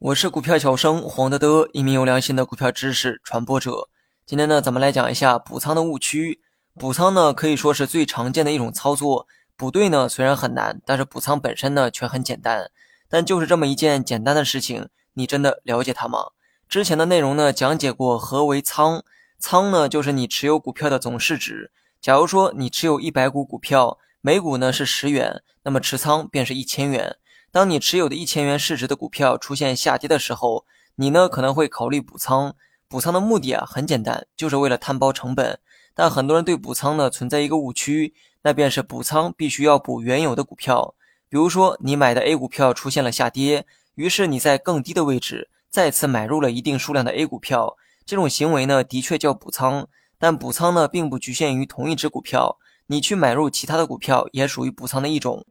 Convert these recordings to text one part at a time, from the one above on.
我是股票小生黄德德，一名有良心的股票知识传播者。今天呢，咱们来讲一下补仓的误区。补仓呢，可以说是最常见的一种操作。补对呢，虽然很难，但是补仓本身呢，却很简单。但就是这么一件简单的事情，你真的了解它吗？之前的内容呢，讲解过何为仓。仓呢，就是你持有股票的总市值。假如说你持有一百股股票，每股呢是十元，那么持仓便是一千元。当你持有的一千元市值的股票出现下跌的时候，你呢可能会考虑补仓。补仓的目的啊很简单，就是为了摊薄成本。但很多人对补仓呢存在一个误区，那便是补仓必须要补原有的股票。比如说你买的 A 股票出现了下跌，于是你在更低的位置再次买入了一定数量的 A 股票。这种行为呢的确叫补仓，但补仓呢并不局限于同一只股票，你去买入其他的股票也属于补仓的一种。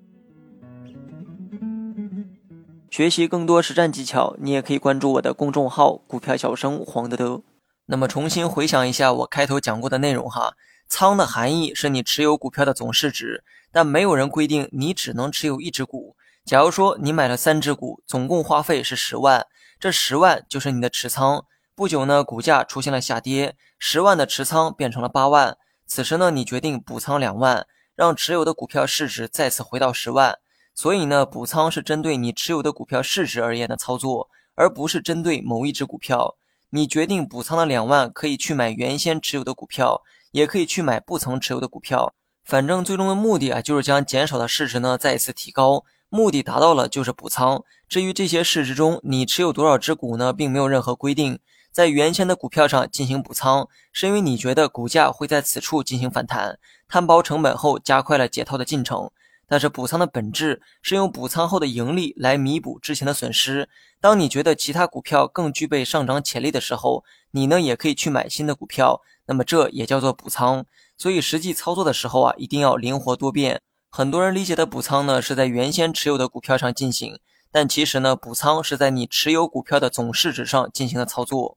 学习更多实战技巧，你也可以关注我的公众号“股票小生黄德德”。那么重新回想一下我开头讲过的内容哈，仓的含义是你持有股票的总市值，但没有人规定你只能持有一只股。假如说你买了三只股，总共花费是十万，这十万就是你的持仓。不久呢，股价出现了下跌，十万的持仓变成了八万。此时呢，你决定补仓两万，让持有的股票市值再次回到十万。所以呢，补仓是针对你持有的股票市值而言的操作，而不是针对某一只股票。你决定补仓的两万，可以去买原先持有的股票，也可以去买不曾持有的股票。反正最终的目的啊，就是将减少的市值呢再一次提高。目的达到了就是补仓。至于这些市值中你持有多少只股呢，并没有任何规定。在原先的股票上进行补仓，是因为你觉得股价会在此处进行反弹，摊薄成本后加快了解套的进程。但是补仓的本质是用补仓后的盈利来弥补之前的损失。当你觉得其他股票更具备上涨潜力的时候，你呢也可以去买新的股票。那么这也叫做补仓。所以实际操作的时候啊，一定要灵活多变。很多人理解的补仓呢，是在原先持有的股票上进行，但其实呢，补仓是在你持有股票的总市值上进行的操作。